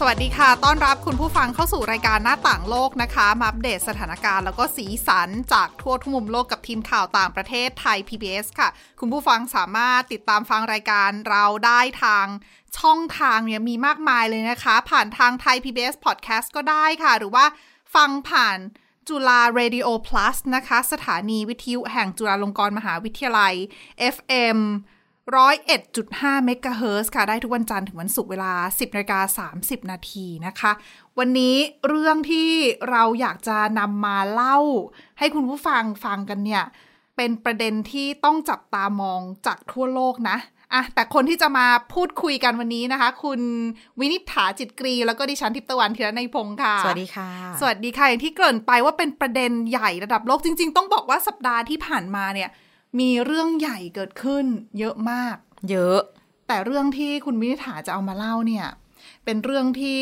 สวัสดีค่ะ ต้อนรับคุณผู้ฟังเข้าสู่รายการหน้าต่างโลกนะคะ มาอัปเดตสถานการณ์แล้วก็สีสันจากทั่วทุกมุมโลกกับทีมข่าวต่างประเทศไทย PBS ค่ะ คุณผู้ฟังสามารถติดตามฟังรายการเราได้ทางช่องทางเนี่ยมีมากมายเลยนะคะ ผ่านทางไทย PBS Podcast ก็ได้ค่ะ หรือว่าฟังผ่านจุฬา Radio Plus นะคะ สถานีวิทยุแห่งจุฬาลงกรณ์มหาวิทยาลัย FM 101.5เมกะเฮิรตซ์ค่ะ ได้ทุกวันจันทร์ถึงวันศุกร์เวลา 10นาฬิกา30 นาทีนะคะ วันนี้เรื่องที่เราอยากจะนำมาเล่า ให้คุณผู้ฟังฟังกันเนี่ย เป็นประเด็นที่ต้องจับตามองจากทั่วโลกนะอะแต่คนที่จะมาพูดคุยกันวันนี้นะคะ คุณวินิษฐาจิตกรี แล้วก็ดิฉันทิพย์ตะวันธีรนัยพงค์ค่ะ สวัสดีค่ะ สวัสดีค่ะอย่างที่เกริ่นไปว่าเป็นประเด็นใหญ่ระดับโลกจริง ๆ ต้องบอกว่าสัปดาห์ที่ผ่านมาเนี่ย มีเรื่องใหญ่เกิดขึ้น เยอะมาก เยอะ แต่เรื่องที่คุณวินิษฐาจะเอามาเล่าเนี่ย เป็นเรื่องที่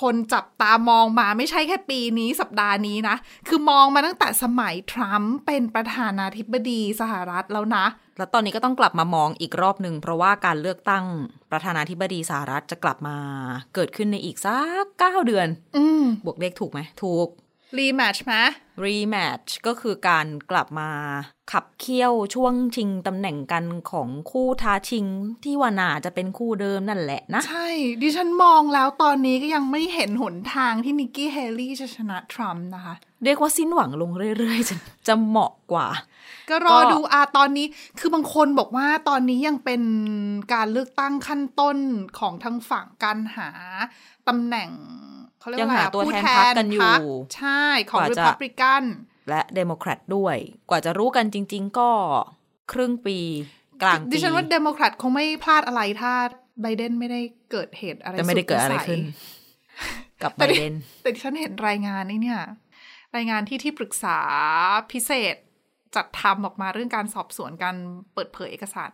คนจับตามองมาไม่ใช่แค่ปีนี้สัปดาห์นี้นะ คือมองมาตั้งแต่สมัยทรัมป์เป็นประธานาธิบดีสหรัฐแล้วนะ แล้วตอนนี้ก็ต้องกลับมามองอีกรอบหนึ่งเพราะว่าการเลือกตั้งประธานาธิบดีสหรัฐจะกลับมาเกิดขึ้นในอีกสักเก้าเดือน อืมบวกเลขถูกไหมถูก รีแมทช์ไหม rematch ก็คือการกลับมาขับเคี่ยวช่วงชิงตำแหน่งกันของคู่ท้าชิงที่ว่าน่าจะเป็นคู่เดิมนั่นแหละนะ ใช่ ดิฉันมองแล้วตอนนี้ก็ยังไม่เห็นหนทางที่นิกกี้เฮลี่จะชนะทรัมป์นะคะ เรียกว่าสิ้นหวังลงเรื่อยๆ จะจะเหมาะกว่า ก็รอก็ดูอาตอนนี้คือบางคนบอกว่าตอนนี้ยังเป็นการเลือกตั้งขั้นต้นของทางฝั่งการหาตำแหน่ง เขาเรียกยังว่าอะไรหาอะตัวผู้แทนพรรคกันอยู่พรรคใช่ของกว่าริจะพับริกันและเดโมแครตด้วย กว่าจะรู้กันจริง ๆ ก็ครึ่งปีกลางปีดิฉันว่าเดโมแครตคงไม่พลาดอะไรถ้าไบเดนไม่ได้เกิดเหตุอะไรแต่ไม่ได้เกิดอะไรสุวิสัยขึ้น กับไบแต่ดิเดนแต่ดิฉันเห็นรายงานนี่เนี่ย รายงานที่ที่ปรึกษาพิเศษจัดทำออกมาเรื่องการสอบสวนการเปิดเผยเอกสาร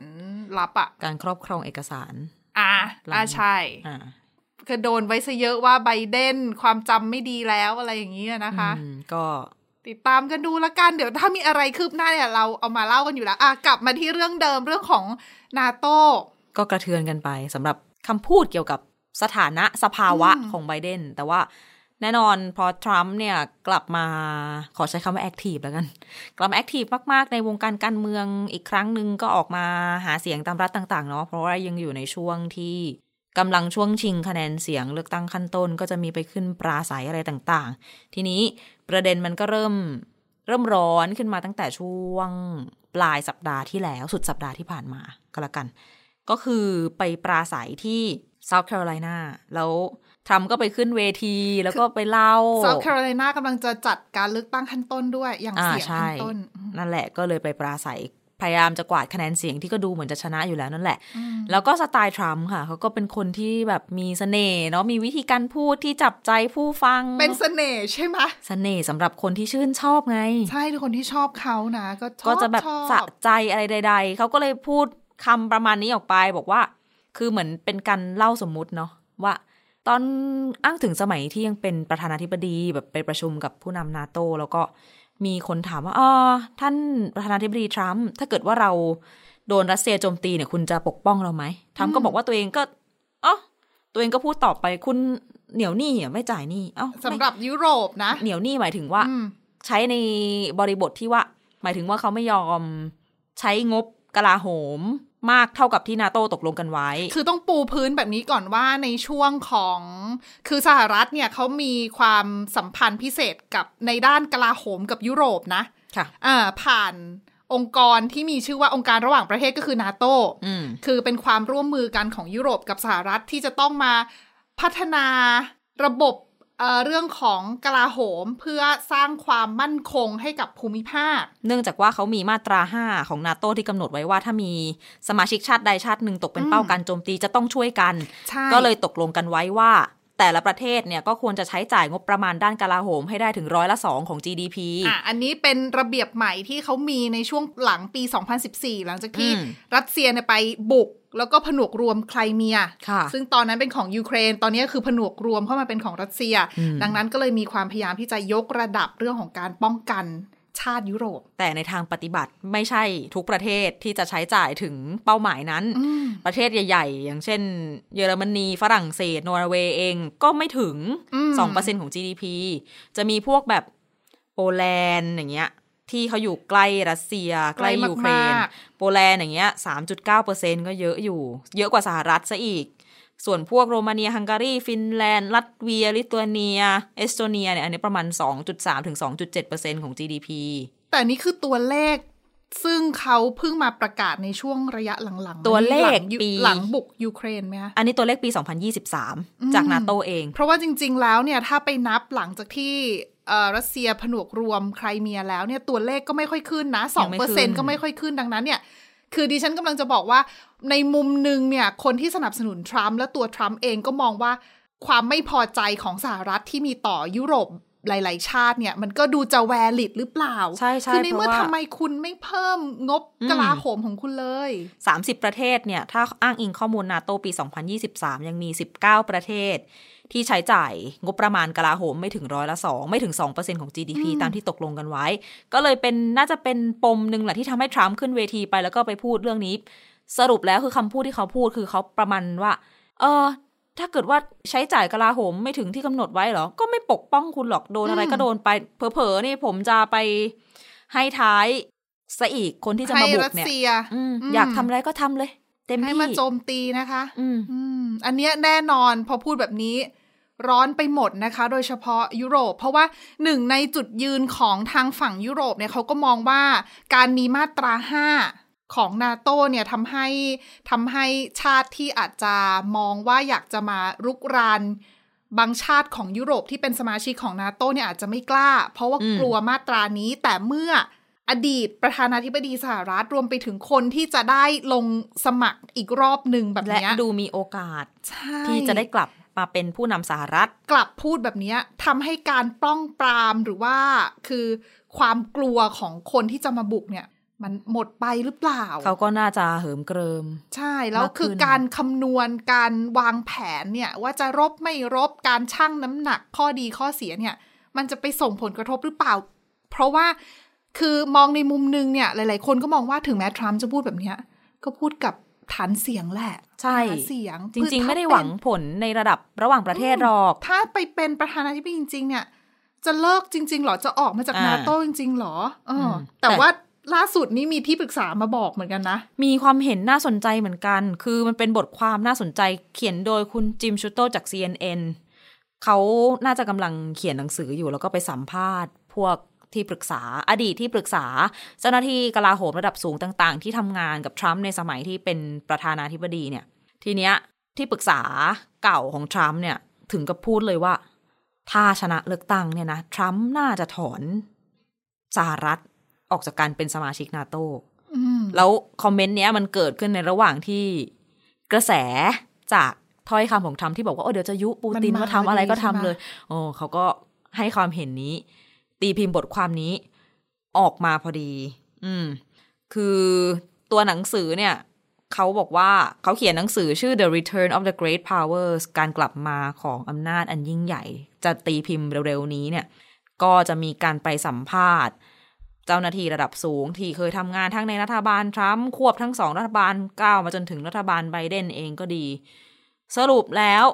ลับอะการครอบครองเอกสาร อ่าหลังอ่าใช่อ่า คือโดนไว้ซะเยอะว่าไบเดนความจำไม่ดีแล้วอะไรอย่างนี้นะคะอืมก็ติดตามกันดูละกัน เดี๋ยวถ้ามีอะไรคืบหน้าเนี่ยเราเอามาเล่ากันอยู่แล้วอะกลับมาที่เรื่องเดิมเรื่องของนาโตก็กระเทือนกันไปสำหรับคำพูดเกี่ยวกับสถานะสภาวะของไบเดนแต่ว่าแน่นอนพอทรัมป์เนี่ยกลับมาขอใช้คำว่า active แล้วกัน กลับมา active มากๆ ในวงการการเมืองอีกครั้งหนึ่งก็ออกมาหาเสียงตามรัฐต่าง ๆ เนาะเพราะว่ายังอยู่ในช่วงที่ กำลังช่วงชิงคะแนนเสียงเลือกตั้งขั้นต้น ก็จะมีไปขึ้นปราศรัยอะไรต่างๆ ทีนี้ประเด็นมันก็เริ่มเริ่มร้อนขึ้นมาตั้งแต่ช่วงปลายสัปดาห์ที่แล้วสุดสัปดาห์ที่ผ่านมาก็แล้วกัน ก็คือไปปราศัยที่ South Carolina แล้วทรัมป์ก็ไปขึ้นเวทีแล้วก็ไปเล่าเซาท์แคโรไลนากำลังจะจัดการเลือกตั้งขั้นต้นด้วย อย่างอ่าเสียงใช่ขั้นต้น นั่นแหละก็เลยไปปราศัย พยายามจะกวาดคะแนนเสียงที่ก็ดูเหมือนจะชนะอยู่แล้วนั่นแหละ แล้วก็สไตล์ทรัมป์ค่ะเขาก็เป็นคนที่แบบมีเสน่ห์เนาะมีวิธีการพูดที่จับใจผู้ฟัง เป็นเสน่ห์ใช่ไหมเสน่ห์สำหรับคนที่ชื่นชอบไง ใช่ทุกคนที่ชอบเขานะ ก็ชอบก็จะแบบชอสะใจอะไรใด ๆเขาก็เลยพูดคำประมาณนี้ออกไปบอกว่า คือเหมือนเป็นการเล่าสมมุติเนาะว่าตอนอ้างถึงสมัยที่ยังเป็นประธานาธิบดีแบบไปประชุมกับผู้นำนาโตแล้วก็ มีคนถามว่าอ๋อท่านประธานาธิบดีทรัมป์ถ้าเกิดว่าเราโดนรัสเซียโจมตีเนี่ย คุณจะปกป้องเราไหมทรัมป์ก็บอกว่าตัวเองก็อ๋อตัวเองก็พูดตอบไปคุณเหนียวหนี้อะไม่จ่ายหนี้เอ้าไม่สำหรับยุโรปนะ เหนียวหนี้หมายถึงว่าอืมใช้ในบริบทที่ว่า หมายถึงว่าเขาไม่ยอมใช้งบกลาโหม มากเท่ากับที่นาโตตกลงกันไว้ คือต้องปูพื้นแบบนี้ก่อนว่าในช่วงของ คือสหรัฐเนี่ยเขามีความสัมพันธ์พิเศษกับในด้านกลาโหมกับยุโรปนะค่ะอ่าผ่านองค์กรที่มีชื่อว่าองค์การระหว่างประเทศก็คือนาโตอืมคือเป็นความร่วมมือกันของยุโรปกับสหรัฐที่จะต้องมาพัฒนาระบบ เอ่อเรื่องของกลาโหมเพื่อสร้างความมั่นคงให้กับภูมิภาค เนื่องจากว่าเขามีมาตรา 5 ของนาโตที่กำหนดไว้ว่าถ้ามีสมาชิกชาติใดชาติหนึ่งตกเป็นเป้าการโจมตีจะต้องช่วยกันใช่ก็เลยตกลงกันไว้ว่า แต่ละประเทศเนี่ยก็ควรจะใช้จ่ายงบประมาณด้านกลาโหมให้ได้ถึงร้อยละสองของ GDP อะอันนี้เป็นระเบียบใหม่ที่เขามีในช่วงหลังปี 2014 หลังจากที่อืมรัสเซียเนี่ยไปบุกแล้วก็ผนวกรวมไครเมียค่ะซึ่งตอนนั้นเป็นของยูเครน ตอนนี้คือผนวกรวมเข้ามาเป็นของรัสเซียอืมดังนั้นก็เลยมีความพยายามที่จะยกระดับเรื่องของการป้องกัน ชาติยุโรป แต่ในทางปฏิบัติไม่ใช่ทุกประเทศที่จะใช้จ่ายถึงเป้าหมายนั้นอืมประเทศใหญ่ ๆ อย่างเช่น เยอรมนีฝรั่งเศสนอร์เวย์เองก็ไม่ถึงอืม2%ของ GDP จะมีพวกแบบโปแลนด์อย่างเงี้ยที่เขาอยู่ใกล้รัสเซีย ใกล้ยูเครนมากโปแลนด์อย่างเงี้ย3.9%ก็เยอะอยู่ เยอะกว่าสหรัฐซะอีก ส่วนพวกโรมาเนียฮังการี ฟินแลนด์ ลัตเวีย ลิทัวเนีย เอสโตเนียเนี่ยอันนี้ประมาณ 2.3 ถึง 2.7%ของ GDP แต่นี่คือตัวเลขซึ่งเขาเพิ่งมาประกาศในช่วงระยะหลังๆ ตัวเลขหงยุปีหลังบุกยูเครนไหมคะอันนี้ตัวเลขปี 2023 จากนาโตเอง เพราะว่าจริง ๆ แล้วเนี่ยถ้าไปนับหลังจากที่เอ่อรัสเซียผนวกรวมไครเมียแล้วเนี่ยตัวเลขก็ไม่ค่อยขึ้นนะสยัองงไม่เปอร์ขึ้เซ็นนก็ไม่ค่อยขึ้นดังนั้นเนี่ย คือดิฉันกำลังจะบอกว่า ในมุมหนึ่งเนี่ย คนที่สนับสนุนทรัมป์และตัวทรัมป์เองก็มองว่าความไม่พอใจของสหรัฐที่มีต่อยุโรปหลาย ๆ ชาติเนี่ย มันก็ดูจะแวลิดหรือเปล่า ใช่ใช่คือในเพราะเมื่อว่าทำไมคุณไม่เพิ่มงบอืมกลาโหมของคุณเลย 30 ประเทศเนี่ย ถ้าอ้างอิงข้อมูลนาโตปี 2023 ยังมี 19 ประเทศ ที่ใช้จ่ายงบประมาณกลาโหมไม่ถึงร้อยละสองไม่ถึง2%ของ GDP ตามที่ตกลงกันไว้ ก็เลยเป็นน่าจะเป็นปมหนึ่งแหละที่ทำให้ทรัมป์ขึ้นเวทีไปแล้วก็ไปพูดเรื่องนี้ สรุปแล้วคือคำพูดที่เขาพูดคือเขาประมาณว่า เออถ้าเกิดว่าใช้จ่ายกลาโหมไม่ถึงที่กำหนดไว้เหรอ ก็ไม่ปกป้องคุณหรอกโดนอะไรอืมก็โดนไปเผลอๆนี่ผมจะไปให้ท้ายซะอีกคนที่จะมาให้บุรักสเนี่ยเซียอืมอืมอยากทำอะไรก็ทำเลย เต็มให้ที่มาโจมตีนะคะอืมอืมอันเนี้ยแน่นอนพอพูดแบบนี้ ร้อนไปหมดนะคะ โดยเฉพาะยุโรป เพราะว่าหนึ่งในจุดยืนของทางฝั่งยุโรปเนี่ยเขาก็มองว่าการมีมาตราห้าของนาโตเนี่ยทำให้ทำให้ชาติที่อาจจะมองว่าอยากจะมารุกรานบางชาติของยุโรปที่เป็นสมาชิกของนาโตเนี่ยอาจจะไม่กล้า เพราะว่ากลัวมาตรานี้แต่เมื่ออดีตประธานาธิบดีสหรัฐรวมไปถึงคนที่จะได้ลงสมัครอีกรอบหนึ่งแบบนี้ยดูมีโอกาสที่จะได้กลับ มาเป็นผู้นำสหรัฐ กลับพูดแบบเนี้ยทำให้การป้องปรามหรือว่าคือความกลัวของคนที่จะมาบุกเนี่ย มันหมดไปหรือเปล่า เขาก็น่าจะเหิมเกริม ใช่แล้วมากขึ้นคือการคำนวณการวางแผนเนี่ย ว่าจะรบไม่รบการชั่งน้ำหนักข้อดีข้อเสียเนี่ย มันจะไปส่งผลกระทบหรือเปล่า เพราะว่าคือมองในมุมนึงเนี่ย หลาย ๆ คนก็มองว่าถึงแม้ทรัมป์จะพูดแบบเนี้ยก็พูดกับ ฐานเสียงแหละ ใช่ฐานเสียง จริงคือๆไม่ได้ถ้าหวังเป็นผลในระดับระหว่างประเทศหรอก ถ้าไปเป็นประธานาธิบดีจริง ๆ เนี่ย จะเลิกจริง ๆ หรอ จะออกมาจากอ่านาโต้จริง ๆ หรอเอออมแต่แต่ว่าล่าสุดนี้มีที่ปรึกษามาบอกเหมือนกันนะ มีความเห็นน่าสนใจเหมือนกัน คือมันเป็นบทความน่าสนใจเขียนโดยคุณจิมชูโตจาก CNN เขาน่าจะกำลังเขียนหนังสืออยู่แล้วก็ไปสัมภาษณ์ พวก ที่ปรึกษาอดีตที่ปรึกษา เจ้าหน้าที่กลาโหมระดับสูงต่างๆ ที่ทำงานกับทรัมป์ในสมัยที่เป็นประธานาธิบดีเนี่ย ทีเนี้ยที่ปรึกษาเก่าของทรัมป์เนี่ยถึงกับพูดเลยว่า ถ้าชนะเลือกตั้งเนี่ยนะทรัมป์น่าจะถอนสหรัฐออกจากการเป็นสมาชิกนาโตอืมแล้วคอมเมนต์เนี้ยมันเกิดขึ้นในระหว่างที่กระแสจากถ้อยคำของทรัมป์ที่บอกว่า โอ้เดี๋ยวจะยุปูตินมันมาว่าทำอะไรก็ทำพอดีใช่ไหมเลย โอ้เขาก็ให้ความเห็นนี้ ตีพิมพ์บทความนี้ออกมาพอดี อืม คือตัวหนังสือเนี่ย เขาบอกว่าเขาเขียนหนังสือชื่อ The Return of the Great Powers การกลับมาของอำนาจอันยิ่งใหญ่ จะตีพิมพ์เร็วๆนี้เนี่ย ก็จะมีการไปสัมภาษณ์ เจ้าหน้าที่ระดับสูง ที่เคยทำงานทั้งในรัฐบาลทรัมป์ควบทั้งสองรัฐบาลก้าวมาจนถึงรัฐบาลไบเดนเองก็ดี สรุปแล้ว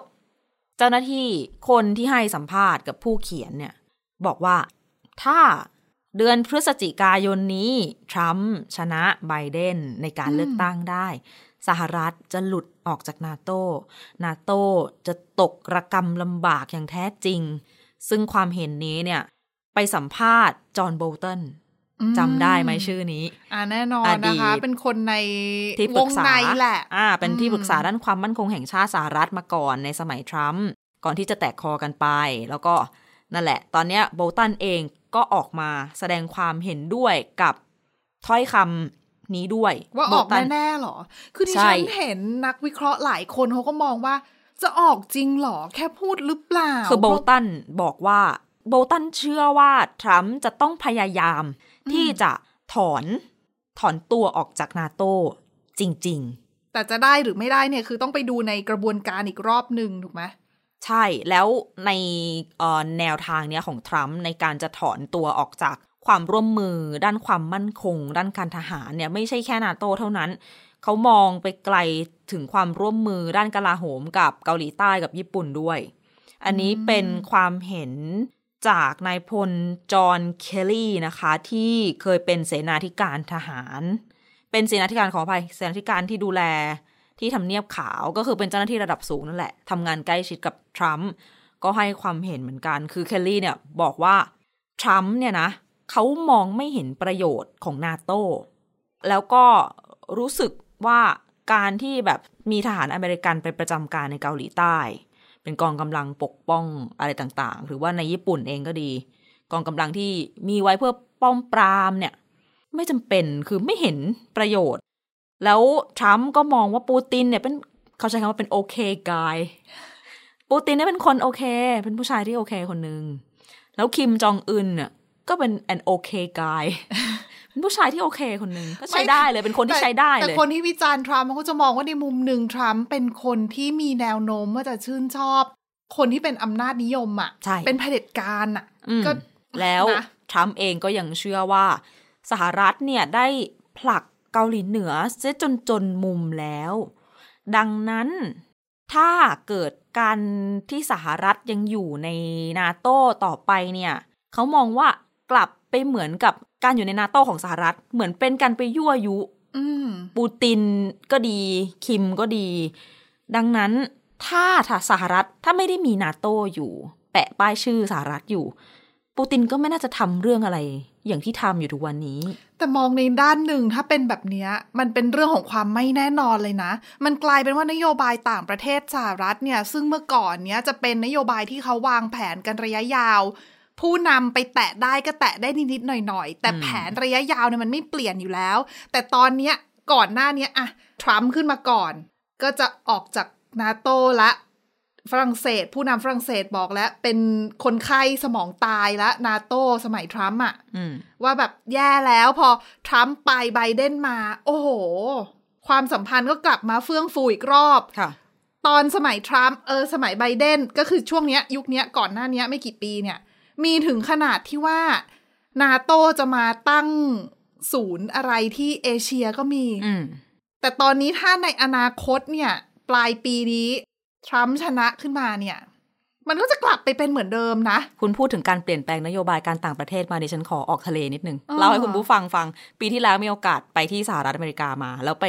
เจ้าหน้าที่คนที่ให้สัมภาษณ์กับผู้เขียนเนี่ย บอกว่า ถ้าเดือนพฤศจิกายนนี้ ทรัมป์ชนะไบเดนในการเลือกตั้งได้ สหรัฐจะหลุดออกจากนาโตนาโตจะตกระกำลำบากอย่างแท้จริง ซึ่งความเห็นนี้เนี่ย ไปสัมภาษณ์จอห์นโบลตันอืมจำได้ไหมชื่อนี้ อ่าแน่นอนอดีตนะคะ เป็นคนในที่ปวรึงกษาในแหละ อ่า เป็นที่อืมปรึกษาด้านความมั่นคงแห่งชาติสหรัฐมาก่อนในสมัยทรัมป์ก่อนที่จะแตกคอกันไป แล้วก็ นั่นแหละ ตอนเนี้ยโบลตันเองก็ออกมาแสดงความเห็นด้วยกับถ้อยคำนี้ด้วย ว่าออกโบลตันแน่ๆหรอ คือดิใช่ฉันเห็นนักวิเคราะห์หลายคนเขาก็มองว่า จะออกจริงเหรอ แค่พูดหรือเปล่า คือโบลตันบอกว่าโบลตันเชื่อว่าทรัมป์จะต้องพยายามที่จะถอนถอนตัวออกจากนาโตจริง ๆ แต่จะได้หรือไม่ได้เนี่ยคือต้องไปดูในกระบวนการอีกรอบหนึ่งถูกไหม ใช่แล้วในแนวทางเนี้ยของทรัมป์ในการจะถอนตัวออกจากความร่วมมือด้านความมั่นคง ด้านการทหารเนี่ยไม่ใช่แค่นาโตเท่านั้น เขามองไปไกลถึงความร่วมมือด้านกลาโหมกับเกาหลีใต้กับญี่ปุ่นด้วย อันนี้เป็นความเห็นจากนายพลจอห์นเคลลี่นะคะ ที่เคยเป็นเสนาธิการทหาร เป็นเสนาธิการขออภัยเสนาธิการที่ดูแล ที่ทำเนียบขาวก็คือเป็นเจ้าหน้าที่ระดับสูงนั่นแหละทำงานใกล้ชิดกับทรัมป์ก็ให้ความเห็นเหมือนกันคือเคลลี่เนี่ยบอกว่าทรัมป์เนี่ยนะเขามองไม่เห็นประโยชน์ของนาโตแล้วก็รู้สึกว่าการที่แบบมีทหารอเมริกันไปประจำการในเกาหลีใต้ เป็นกองกำลังปกป้องอะไรต่างๆ หรือว่าในญี่ปุ่นเองก็ดี กองกำลังที่มีไว้เพื่อป้องปรามเนี่ย ไม่จำเป็นคือไม่เห็นประโยชน์ แล้วทรัมป์ก็มองว่าปูตินเนี่ยเป็นเขาใช้คำว่าเป็นโอเคกายปูตินเนี่ยเป็นคนโอเค เป็นผู้ชายที่โอเคคนหนึ่งแล้วคิมจองอึนเนี่ยก็เป็น an okay guy เป็นผู้ชายที่โอเคคนหนึ่งก็ใช้ได้เลยเป็นคนที่ใช้ได้เลยแต่คนที่วิจารณ์ทรัมป์เขาจะมองว่าในมุมหนึ่งทรัมป์เป็นคนที่มีแนวโน้มว่าจะชื่นชอบ คนที่เป็นอำนาจนิยมอะใช่เป็นเผด็จการอะก็แล้วนะทรัมป์เองก็ยังเชื่อว่า สหรัฐเนี่ยได้ผลัก เกาหลีเหนือเสียจนจนมุมแล้ว ดังนั้นถ้าเกิดการที่สหรัฐยังอยู่ในนาโต้ต่อไปเนี่ยเขามองว่ากลับไปเหมือนกับการอยู่ในนาโต้ของสหรัฐ เหมือนเป็นการไปยั่วยุอืมปูตินก็ดี คิมก็ดี ดังนั้นถ้าถ้าสหรัฐถ้าไม่ได้มีนาโต้อยู่ แปะป้ายชื่อสหรัฐอยู่ ปูตินก็ไม่น่าจะทำเรื่องอะไร อย่างที่ทำอยู่ทุกวันนี้ แต่มองในด้านหนึ่งถ้าเป็นแบบเนี้ยมันเป็นเรื่องของความไม่แน่นอนเลยนะ มันกลายเป็นว่านโยบายต่างประเทศสหรัฐเนี่ย ซึ่งเมื่อก่อนเนี้ยจะเป็นนโยบายที่เขาวางแผนกันระยะยาว ผู้นำไปแตะได้ก็แตะได้นิดๆหน่อยๆ แต่อืมแผนระยะยาวเนี่ยมันไม่เปลี่ยนอยู่แล้ว แต่ตอนเนี้ยก่อนหน้าเนี้ยอะทรัมป์ขึ้นมาก่อน ก็จะออกจากนาโตละ ฝรั่งเศส ผู้นำฝรั่งเศสบอกแล้ว เป็นคนไข้สมองตายละนาโตสมัยทรัมป์อะอืมว่าแบบแย่แล้วพอทรัมป์ไปไบเดนมา โอ้โห ความสัมพันธ์ก็กลับมาเฟื่องฟูอีกรอบค่ะตอนสมัยทรัมป์เออสมัยไบเดนก็คือช่วงเนี้ย ยุคเนี้ยก่อนหน้าเนี้ยไม่กี่ปีเนี่ย มีถึงขนาดที่ว่านาโตจะมาตั้งศูนย์อะไรที่เอเชียก็มีอืมแต่ตอนนี้ถ้าในอนาคตเนี่ย ปลายปีนี้ ทรัมป์ชนะขึ้นมาเนี่ย มันก็จะกลับไปเป็นเหมือนเดิมนะ คุณพูดถึงการเปลี่ยนแปลงนโยบายการต่างประเทศมาดิฉันขอออกทะเลนิดนึงอ๋อเล่าให้คุณผู้ฟังฟัง ปีที่แล้วมีโอกาสไปที่สหรัฐอเมริกามา แล้วไป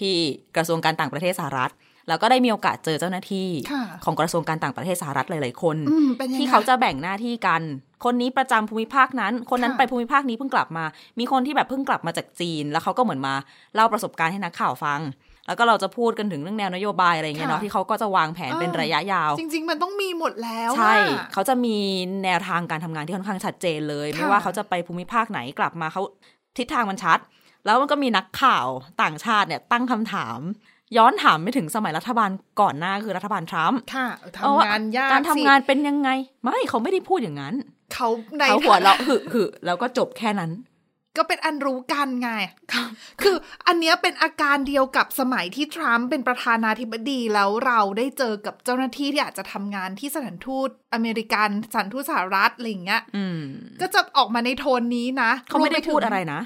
ที่กระทรวงการต่างประเทศสหรัฐแล้วก็ได้มีโอกาสเจอเจ้าหน้าที่ค่ะของกระทรวงการต่างประเทศสหรัฐหลาย ๆ คนอืมเป็นยังไงที่เขาจะแบ่งหน้าที่กัน คนนี้ประจำภูมิภาคนั้น คนนั้นค่ะไปภูมิภาคนี้เพิ่งกลับมา มีคนที่แบบเพิ่งกลับมาจากจีน แล้วเขาก็เหมือนมาเล่าประสบการณ์ให้นักข่าวฟัง แล้วก็เราจะพูดกันถึงเรื่องแนวนโยบายอะไรอย่างเงี้ยเนาะค่ะที่เขาก็จะวางแผนเป็นอ่าระยะยาว จริง ๆ มันต้องมีหมดแล้วใช่อะเขาจะมีแนวทางการทำงานที่ค่อนข้างชัดเจนเลยค่ะไม่ว่าเขาจะไปภูมิภาคไหนกลับมาเขาทิศทางมันชัด แล้วมันก็มีนักข่าวต่างชาติเนี่ยตั้งคำถามย้อนถามไปถึงสมัยรัฐบาลก่อนหน้าคือรัฐบาลทรัมป์ค่ะเออว่ทำงานยากการทำสิงานเป็นยังไง ไม่เขาไม่ได้พูดอย่างนั้น เขาในเขาหัวเราะหึหึแล้วก็จบแค่นั้น ก็เป็นอันรู้กันไง คืออันเนี้ยเป็นอาการเดียวกับสมัยที่ทรัมป์เป็นประธานาธิบดีแล้วเราได้เจอกับเจ้าหน้าที่ที่อาจจะทำงานที่สถานทูตอเมริกันสถานทูตสหรัฐอะไรอย่างเงี้ยอืมก็จะออกมาในโทนนี้นะ เขาไม่ได้วปถึงพูดอะไรนะ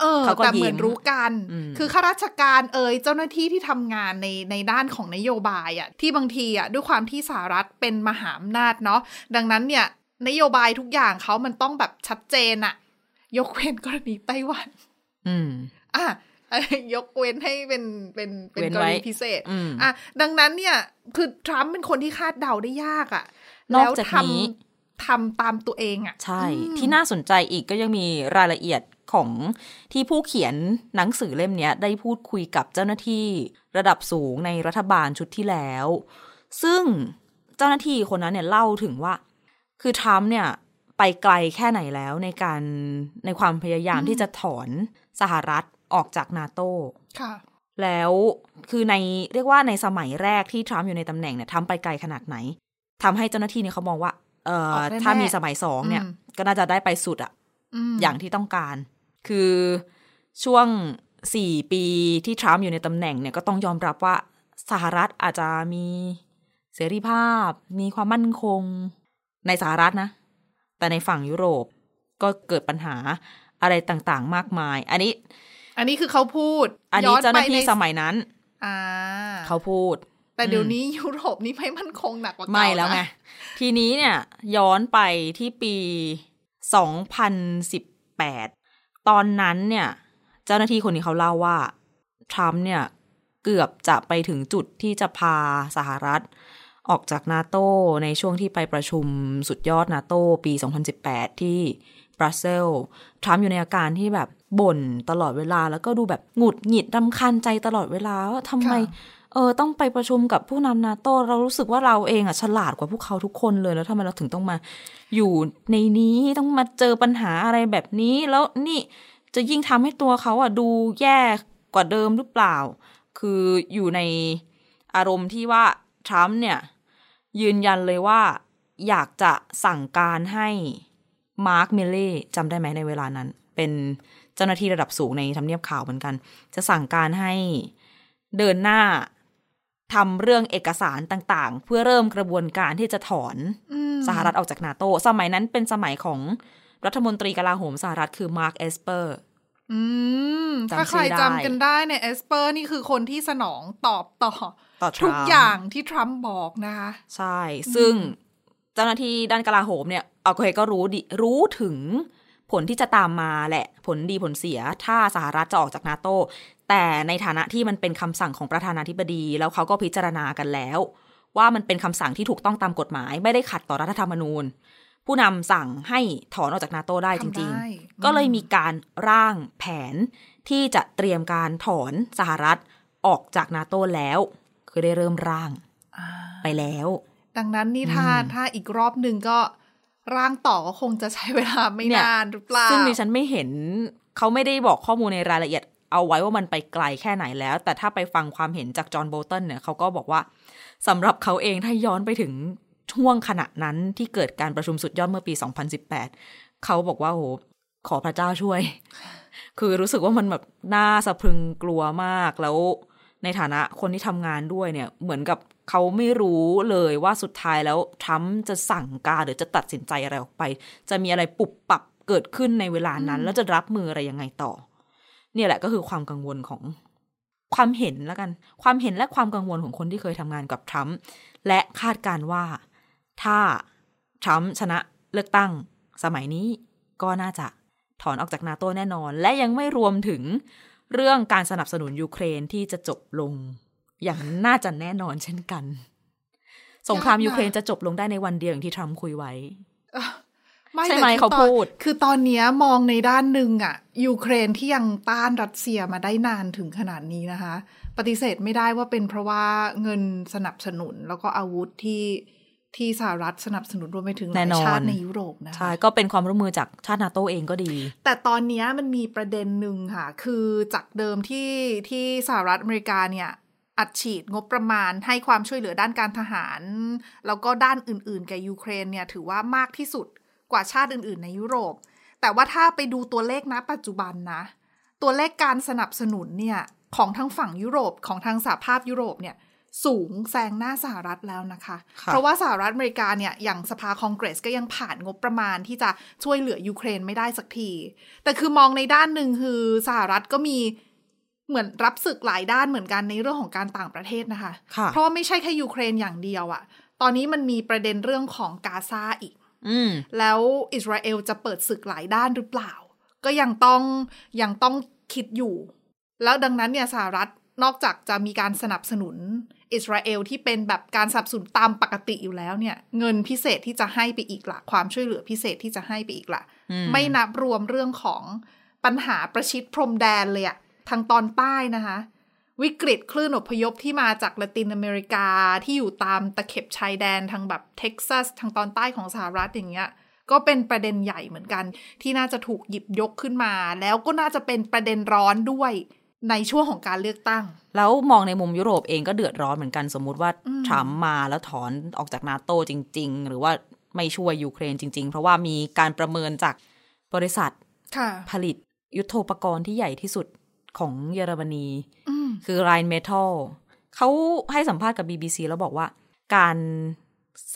เออเขาก็แต่เหมือนยิ้มรู้กันอืมคือข้าราชการเอ่ยเจ้าหน้าที่ที่ทำงานในในด้านของนโยบายอะที่บางทีอะด้วยความที่สหรัฐเป็นมหาอำนาจเนาะดังนั้นเนี่ย นโยบายทุกอย่างเขามันต้องแบบชัดเจนอะ ยกเว้นกรณีไต้หวัน อืม อะยกเว้นให้เป็นเป็นเป็นเว้นกรไว้ณีพิเศษอืมอะดังนั้นเนี่ยคือทรัมป์เป็นคนที่คาดเดาได้ยากอะนอกแล้วจากทนี้ำทำตามตัวเองอะใช่อืมที่น่าสนใจอีกก็ยังมีรายละเอียดของที่ผู้เขียนหนังสือเล่มเนี้ยได้พูดคุยกับเจ้าหน้าที่ระดับสูงในรัฐบาลชุดที่แล้ว ซึ่งเจ้าหน้าที่คนนั้นเนี่ยเล่าถึงว่า คือทรัมป์เนี่ย ไปไกลแค่ไหนแล้วในการในความพยายามที่จะถอนสหรัฐออกจากนาโตค่ะแล้วคือในเรียกว่าในสมัยแรกที่ทรัมป์อยู่ในตำแหน่งเนี่ยทำไปไกลขนาดไหนทำให้เจ้าหน้าที่เนี่ยเขามองว่า เออออกแน่ๆถ้ามีสมัยสองเนี่ยอืมก็น่าจะได้ไปสุดอะมอย่างที่ต้องการ คือช่วงสี่ปีที่ทรัมป์อยู่ในตำแหน่งเนี่ยก็ต้องยอมรับว่าสหรัฐอาจจะมีเสรีภาพ มีความมั่นคงในสหรัฐนะ แต่ในฝั่งยุโรปก็เกิดปัญหาอะไรต่างๆ มากมาย อันนี้ อันนี้คือเขาพูด อันนี้ย้เจ้าหน้าที่ไปสมัยนั้นอ่าเขาพูด แต่เดี๋ยวอืมนี้ยุโรปนี่ไม่มั่นคงหนักกว่าเก่าไม่แล้วไงนะทีนี้เนี่ยย้อนไปที่ปี 2018 ตอนนั้นเนี่ย เจ้าหน้าที่คนนี้เขาเล่าว่าทรัมป์เนี่ยเกือบจะไปถึงจุดที่จะพาสหรัฐ ออกจากนาโตในช่วงที่ไปประชุมสุดยอดนาโตปี 2018 ที่บรัสเซลส์ทรัมป์อยู่ในอาการที่แบบบ่นตลอดเวลา แล้วก็ดูแบบหงุดหงิดรำคาญใจตลอดเวลาว่าทำไมเออต้องไปประชุมกับผู้นำนาโตเรารู้สึกว่าเราเองอะฉลาดกว่าพวกเขาทุกคนเลยแล้วทำไมเราถึงต้องมาอยู่ในนี้ต้องมาเจอปัญหาอะไรแบบนี้ แล้วนี่จะยิ่งทำให้ตัวเขาอะดูแย่กว่าเดิมหรือเปล่า คืออยู่ในอารมณ์ที่ว่าทรัมป์เนี่ย ยืนยันเลยว่า อยากจะสั่งการให้มาร์คมิลเล่จำได้ไหมในเวลานั้น เป็นเจ้าหน้าที่ระดับสูงในทำเนียบขาวเหมือนกัน จะสั่งการให้เดินหน้าทำเรื่องเอกสารต่างๆ เพื่อเริ่มกระบวนการที่จะถอนอืมสหรัฐออกจากนาโต สมัยนั้นเป็นสมัยของรัฐมนตรีกลาโหมสหรัฐคือมาร์คเอสเปอร์อืมจำถ้าใครชื่อได้จำกันได้เนี่ยเอสเปอร์นี่คือคนที่สนองตอบต่อ ต่อทรัมป์ทุกอย่างที่ทรัมป์บอกนะคะใช่ ซึ่งเจ้าหน้าที่ด้านกลาโหมเนี่ยเอาเคก็รู้ดิรู้ถึงผลที่จะตามมาแหละ ผลดีผลเสีย ถ้าสหรัฐจะออกจากนาโตแต่ในฐานะที่มันเป็นคำสั่งของประธานาธิบดี แล้วเขาก็พิจารณากันแล้ว ว่ามันเป็นคำสั่งที่ถูกต้องตามกฎหมาย ไม่ได้ขัดต่อรัฐธรรมนูญ ผู้นำสั่งให้ถอนออกจากนาโตได้จทำริงได้ๆก็เลยมีการร่างแผนที่จะเตรียมการถอนสหรัฐออกจากนาโตแล้ว คือได้เริ่มร่างอ่าไปแล้ว ดังนั้นนี่ถ้าอืมถ้าอีกรอบหนึ่งก็ร่างต่อก็คงจะใช้เวลาไม่เนี่ยนานหรือเปล่าซึ่งดิฉันไม่เห็นเขาไม่ได้บอกข้อมูลในรายละเอียดเอาไว้ว่ามันไปไกลแค่ไหนแล้ว แต่ถ้าไปฟังความเห็นจากจอห์นโบลตันเนี่ยเขาก็บอกว่าสำหรับเขาเองถ้าย้อนไปถึงช่วงขณะนั้นที่เกิดการประชุมสุดยอดเมื่อปี 2018 เขาบอกว่าโหขอพระเจ้าช่วย คือรู้สึกว่ามันแบบน่าสะพรึงกลัวมากแล้ว ในฐานะคนที่ทำงานด้วยเนี่ยเหมือนกับเขาไม่รู้เลยว่าสุดท้ายแล้วทรัมป์จะสั่งการหรือจะตัดสินใจอะไรออกไป จะมีอะไรปุบปับเกิดขึ้นในเวลานั้น แล้วจะรับมืออะไรยังไงต่อ เนี่ยแหละก็คือความกังวลของความเห็นแล้วกัน ความเห็นและความกังวลของคนที่เคยทำงานกับทรัมป์และคาดการณ์ว่า ถ้าทรัมป์ชนะเลือกตั้ง สมัยนี้ก็น่าจะถอนออกจากนาโตแน่นอน และยังไม่รวมถึง เรื่องการสนับสนุนยูเครนที่จะจบลง อย่างน่าจะแน่นอนเช่นกัน สงครามยากนะยูเครนจะจบลงได้ในวันเดียวอย่างที่ทรัมป์คุยไว้ไม่ใช่ไหมแต่คือเขาตอนพูด คือตอนเนี้ยมองในด้านหนึ่งอะยูเครนที่ยังต้านรัสเซียมาได้นานถึงขนาดนี้นะคะ ปฏิเสธไม่ได้ว่าเป็นเพราะว่าเงินสนับสนุนแล้วก็อาวุธที่ ที่สหรัฐสนับสนุนรวมไปถึงหแน่ลายนอนชาติในยุโรปนะคะใช่ ก็เป็นความร่วมมือจากชาตินาโตเองก็ดี แต่ตอนเนี้ยมันมีประเด็นหนึ่งค่ะ คือจากเดิมที่ที่สหรัฐอเมริกาเนี่ยอัดฉีดงบประมาณให้ความช่วยเหลือด้านการทหาร แล้วก็ด้านอื่นๆ แก่ยูเครนเนี่ยถือว่ามากที่สุดกว่าชาติอื่น ๆ ในยุโรป แต่ว่าถ้าไปดูตัวเลขนะปัจจุบันนะ ตัวเลขการสนับสนุนเนี่ยของทางฝั่งยุโรปของทางสหภาพยุโรปเนี่ย สูงแซงหน้าสหรัฐแล้วนะคะค่ะเพราะว่าสหรัฐอเมริกาเนี่ยอย่างสภาคองเกรสก็ยังผ่านงบประมาณที่จะช่วยเหลือยูเครนไม่ได้สักที แต่คือมองในด้านหนึ่งคือสหรัฐก็มีเหมือนรับศึกหลายด้านเหมือนกันในเรื่องของการต่างประเทศนะคะค่ะเพราะว่าไม่ใช่แค่ยูเครนอย่างเดียวอะตอนนี้มันมีประเด็นเรื่องของกาซาอีกอืมแล้วอิสราเอลจะเปิดศึกหลายด้านหรือเปล่า ก็ยังต้องยังต้องคิดอยู่ แล้วดังนั้นเนี่ยสหรัฐนอกจากจะมีการสนับสนุน อิสราเอลที่เป็นแบบการสนับสนุนตามปกติอยู่แล้วเนี่ย เงินพิเศษที่จะให้ไปอีกละความช่วยเหลือพิเศษที่จะให้ไปอีกละอืมไม่นับรวมเรื่องของปัญหาประชิดพรมแดนเลยอะทางตอนใต้นะคะ วิกฤตคลื่นอพยพที่มาจากละตินอเมริกาที่อยู่ตามตะเข็บชายแดนทางแบบเท็กซัสทางตอนใต้ของสหรัฐอย่างเงี้ยก็เป็นประเด็นใหญ่เหมือนกัน ที่น่าจะถูกหยิบยกขึ้นมา แล้วก็น่าจะเป็นประเด็นร้อนด้วย ในช่วงของการเลือกตั้ง แล้วมองในมุมยุโรปเองก็เดือดร้อนเหมือนกันสมมุติว่าอืมทรัมป์มาแล้วถอนออกจากนาโตจริง ๆ หรือว่าไม่ช่วยยูเครนจริง ๆ เพราะว่ามีการประเมินจากบริษัทค่ะผลิตยุทโธปกรณ์ที่ใหญ่ที่สุดของเยอรมนีอืมคือ r ร i เมทัลเขาให้สัมภาษณ์กับ BBC แล้วบอกว่า การ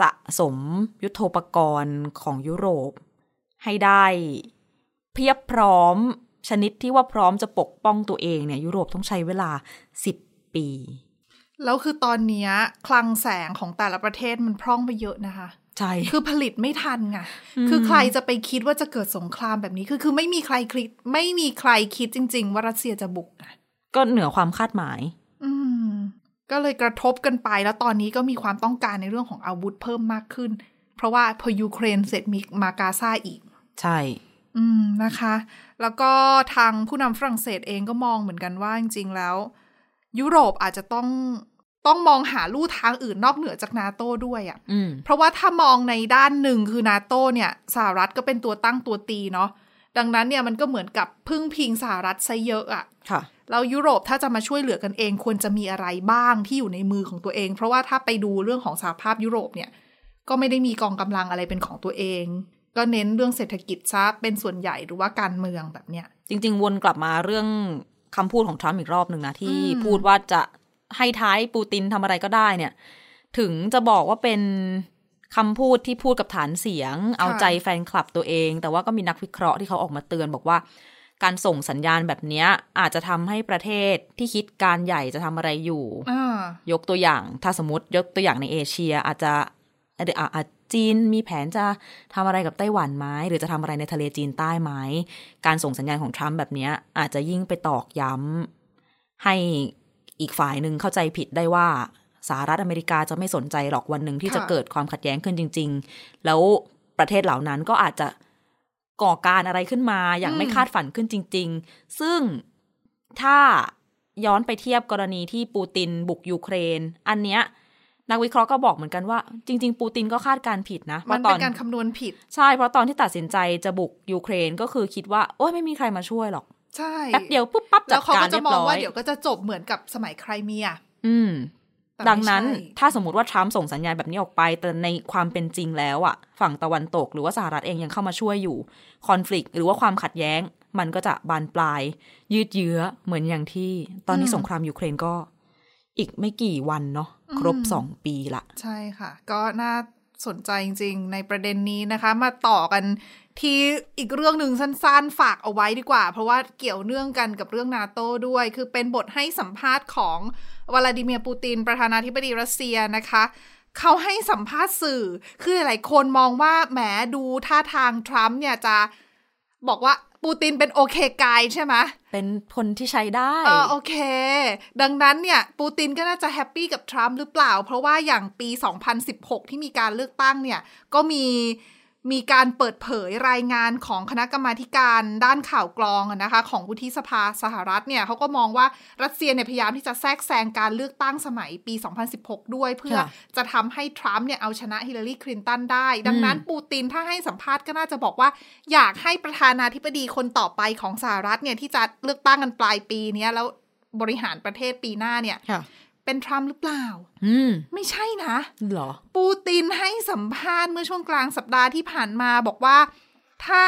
สะสมยุทโธปกรณ์ของยุโรป ให้ได้เพียบพร้อม ชนิดที่ว่าพร้อมจะปกป้องตัวเองเนี่ยยุโรปต้องใช้เวลา 10 ปี แล้วคือตอนเนี้ยคลังแสงของแต่ละประเทศมันพร่องไปเยอะนะคะใช่คือผลิตไม่ทันไงคือใครจะไปคิดว่าจะเกิดสงครามแบบนี้คือคือไม่มีใครคิดไม่มีใครคิดจริง ๆ ว่ารัสเซียจะบุกนะก็เหนือความคาดหมาย อืม ก็เลยกระทบกันไปแล้วตอนนี้ก็มีความต้องการในเรื่องของอาวุธเพิ่มมากขึ้น เพราะว่าพอยูเครนเสร็จมีมากาซาอีก ใช่ อืมนะคะ แล้วก็ทางผู้นำฝรั่งเศสเองก็มองเหมือนกันว่าจริงๆแล้ว ยุโรปอาจจะต้องต้องมองหาลู่ทางอื่นนอกเหนือจากนาโต้ด้วยอะ่ะอืมเพราะว่าถ้ามองในด้านหนึ่งคือนาโต้เนี่ยสหรัฐก็เป็นตัวตั้งตัวตีเนาะดังนั้นเนี่ยมันก็เหมือนกับพึ่งพิงสหรัฐซะเยอะอะ่ะค่ะแล้วยุโรปถ้าจะมาช่วยเหลือกันเองควรจะมีอะไรบ้างที่อยู่ในมือของตัวเอง เพราะว่าถ้าไปดูเรื่องของสหภาพยุโรปเนี่ย ก็ไม่ได้มีกองกำลังอะไรเป็นของตัวเอง ก็เน้นเรื่องเศรษฐกิจซะเป็นส่วนใหญ่หรือว่าการเมืองแบบเนี้ยจริง ๆ วนกลับมาเรื่องคำพูดของทรัมป์อีกรอบหนึ่งนะที่อืมพูดว่าจะให้ท้ายปูตินทำอะไรก็ได้เนี่ย ถึงจะบอกว่าเป็นคำพูดที่พูดกับฐานเสียง เอาใจแฟนคลับตัวเอง แต่ว่าก็มีนักวิเคราะห์ที่เขาออกมาเตือนบอกว่า การส่งสัญญาณแบบเนี้ยอาจจะทำให้ประเทศที่คิดการใหญ่จะทำอะไรอยู่อ่ายกตัวอย่างถ้าสมมติยกตัวอย่างในเอเชียอาจจะอาจ จีนมีแผนจะทำอะไรกับไต้หวันไหมหรือจะทำอะไรในทะเลจีนใต้ไหมการส่งสัญญาณของทรัมป์แบบนี้อาจจะยิ่งไปตอกย้ำให้อีกฝ่ายหนึ่งเข้าใจผิดได้ว่าสหรัฐอเมริกาจะไม่สนใจหรอกวันหนึ่งที่จะเกิดความขัดแย้งขึ้นจริง ๆ แล้วประเทศเหล่านั้นก็อาจจะก่อการอะไรขึ้นมาอย่างไม่คาดฝันขึ้นจริง ๆ ซึ่งถ้าย้อนไปเทียบกรณีที่ปูตินบุกยูเครน อันเนี้ย นักวิเคราะห์ก็บอกเหมือนกันว่า จริง ๆ ปูตินก็คาดการณ์ผิดนะเพมันราะตเป็อนนการคำนวณผิด ใช่เพราะตอนที่ตัดสินใจจะบุกยูเครนก็คือคิดว่า โอ้ยไม่มีใครมาช่วยหรอก ใช่แป๊บเดียวปุ๊บปั๊บแล้จัวดเขาการก็จะเรียบมองร้อว่ายเดี๋ยวก็จะจบเหมือนกับสมัยไครเมีย อืมแต่ดังนั้นไม่ใช่ถ้าสมมติว่าทรัมป์ส่งสัญญาณแบบนี้ออกไป แต่ในความเป็นจริงแล้วอะฝั่งตะวันตกหรือว่าสหรัฐเองยังเข้ามาช่วยอยู่คอน FLICT หรือว่าความขัดแย้ง มันก็จะบานปลาย ยืดเยื้อเหมือนอย่างที่ ตอนนี้สงครามยูเครนก็ อีกไม่กี่วันเนาะครบสองปีละใช่ค่ะ ก็น่าสนใจจริงๆ ในประเด็นนี้นะคะ มาต่อกันที่อีกเรื่องหนึ่งสั้นๆ ฝากเอาไว้ดีกว่า เพราะว่าเกี่ยวเนื่องกันกับเรื่องนาโต้ด้วย คือเป็นบทให้สัมภาษณ์ของวลาดิเมียร์ปูติน ประธานาธิบดีรัสเซียนะคะเขาให้สัมภาษณ์สื่อ คือหลายๆคนมองว่าแหมดูท่าทางทรัมป์เนี่ยจะบอกว่า ปูตินเป็นโอเคกายใช่ไหมเป็นคนที่ใช้ได้เออโอเค ดังนั้นเนี่ย ปูตินก็น่าจะแฮปปี้กับทรัมป์หรือเปล่า เพราะว่าอย่างปี 2016 ที่มีการเลือกตั้งเนี่ย ก็มี มีการเปิดเผยรายงานของคณะกรรมาธิการด้านข่าวกรองอะนะคะของวุฒิสภาสหรัฐเนี่ยเขาก็มองว่ารัสเซียเนี่ยพยายามที่จะแทรกแซงการเลือกตั้งสมัยปี 2016 ด้วย เพื่อค่ะจะทำให้ทรัมป์เนี่ยเอาชนะฮิลลารีคลินตันได้ ดังนั้นปูตินถ้าให้สัมภาษณ์ก็น่าจะบอกว่า อยากให้ประธานาธิบดีคนต่อไปของสหรัฐเนี่ยที่จะเลือกตั้งกันปลายปีเนี้ยแล้วบริหารประเทศปีหน้าเนี่ยค่ะ เป็นทรัมป์หรือเปล่า อืม ไม่ใช่นะเหรอ ปูตินให้สัมภาษณ์เมื่อช่วงกลางสัปดาห์ที่ผ่านมาบอกว่า ถ้า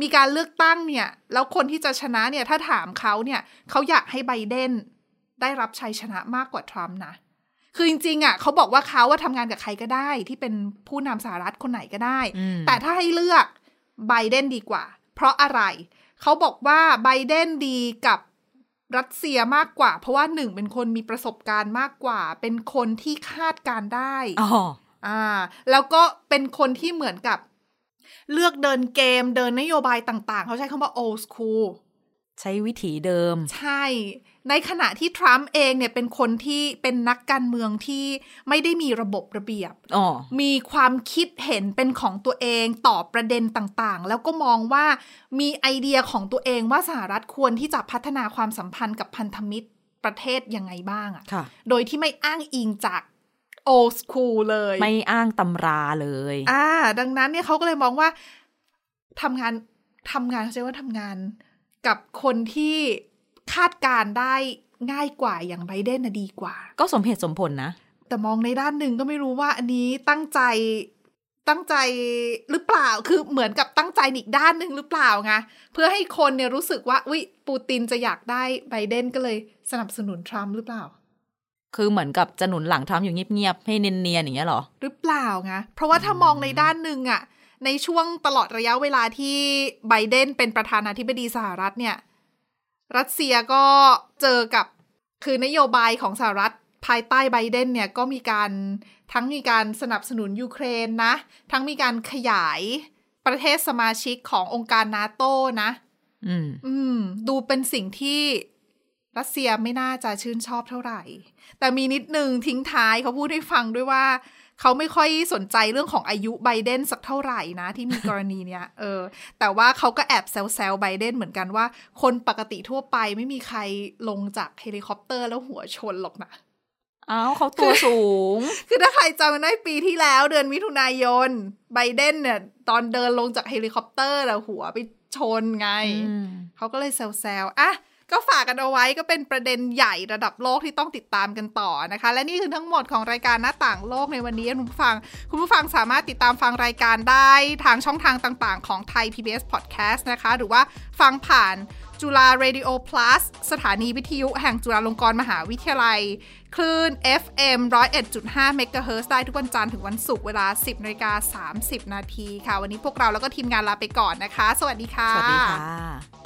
มีการเลือกตั้งเนี่ย แล้วคนที่จะชนะเนี่ย ถ้าถามเขาเนี่ย เขาอยากให้ไบเดนได้รับชัยชนะมากกว่าทรัมป์นะ คือจริงๆอะเขาบอกว่าเขาว่าทำงานกับใครก็ได้ ที่เป็นผู้นำสหรัฐคนไหนก็ได้อืมแต่ถ้าให้เลือกไบเดนดีกว่า เพราะอะไร เขาบอกว่าไบเดนดีกับ รัสเซียมากกว่า เพราะว่าหนึ่งเป็นคนมีประสบการณ์มากกว่า เป็นคนที่คาดการณ์ได้อ๋ออ่า แล้วก็เป็นคนที่เหมือนกับ เลือกเดินเกมเดินนโยบายต่าง ๆ เขาใช้คำว่า old school ใช้วิถีเดิม ใช่ ในขณะที่ทรัมป์เองเนี่ยเป็นคนที่เป็นนักการเมืองที่ไม่ได้มีระบบระเบียบอ๋อมีความคิดเห็นเป็นของตัวเองต่อประเด็นต่างๆ แล้วก็มองว่ามีไอเดียของตัวเองว่าสหรัฐควรที่จะพัฒนาความสัมพันธ์กับพันธมิตรประเทศยังไงบ้างอะค่ะโดยที่ไม่อ้างอิงจาก old school เลย ไม่อ้างตำราเลย อ่า ดังนั้นเนี่ยเขาก็เลยมองว่าทำงานทำงานเขาใช้ว่าทำงาน กับคนที่คาดการได้ง่ายกว่าอย่างไบเดนนะดีกว่า ก็สมเหตุสมผลนะ แต่มองในด้านหนึ่งก็ไม่รู้ว่าอันนี้ตั้งใจตั้งใจหรือเปล่า คือเหมือนกับตั้งใจอีกด้านหนึ่งหรือเปล่าไงเพื่อให้คนเนี่ยรู้สึกว่าวิปูตินจะอยากได้ไบเดนก็เลยสนับสนุนทรัมป์หรือเปล่า คือเหมือนกับจะหนุนหลังทรัมป์อยู่เงียบๆให้เนียนๆอย่างเงี้ยหรอ หรือเปล่าไงเพราะว่าถ้ามองในด้านหนึ่งอะ ในช่วงตลอดระยะเวลาที่ไบเดนเป็นประธานาธิบดีสหรัฐเนี่ย รัสเซียก็เจอกับคือนโยบายของสหรัฐภายใต้ไบเดนเนี่ยก็มีการทั้งมีการสนับสนุนยูเครนนะ ทั้งมีการขยายประเทศสมาชิกขององค์การนาโต้นะ อืม อืม ดูเป็นสิ่งที่รัสเซียไม่น่าจะชื่นชอบเท่าไหร่ แต่มีนิดนึงทิ้งท้ายเขาพูดให้ฟังด้วยว่า เขาไม่ค่อยสนใจเรื่องของอายุไบเดนสักเท่าไหร่นะ ที่มีกรณีเนี้ยเออ แต่ว่าเขาก็แอบแซวๆไบเดนเหมือนกันว่า คนปกติทั่วไปไม่มีใครลงจากเฮลิคอปเตอร์แล้วหัวชนหรอกนะอ้าวเขาตัวสูง คือถ้าใครจำได้ปีที่แล้วเดือนมิถุนายนไบเดนเนี่ย ตอนเดินลงจากเฮลิคอปเตอร์แล้วหัวไปชนไงอืมเขาก็เลยแซวๆอะ ก็ฝากกันเอาไว้ก็เป็นประเด็นใหญ่ระดับโลกที่ต้องติดตามกันต่อนะคะ และนี่คือทั้งหมดของรายการหน้าต่างโลกในวันนี้คุณผู้ฟัง คุณผู้ฟังสามารถติดตามฟังรายการได้ทางช่องทางต่างๆ ของไทย PBS Podcast นะคะ หรือว่าฟังผ่านจุฬา Radio Plus สถานีวิทยุแห่งจุฬาลงกรณ์มหาวิทยาลัย คลื่น FM 101.5 MHz ได้ทุกวันจันทร์ถึงวันศุกร์เวลา 10นาฬิกา30 นาทีค่ะ วันนี้พวกเราแล้วก็ทีมงานลาไปก่อนนะคะ สวัสดีค่ะ สวัสดีค่ะ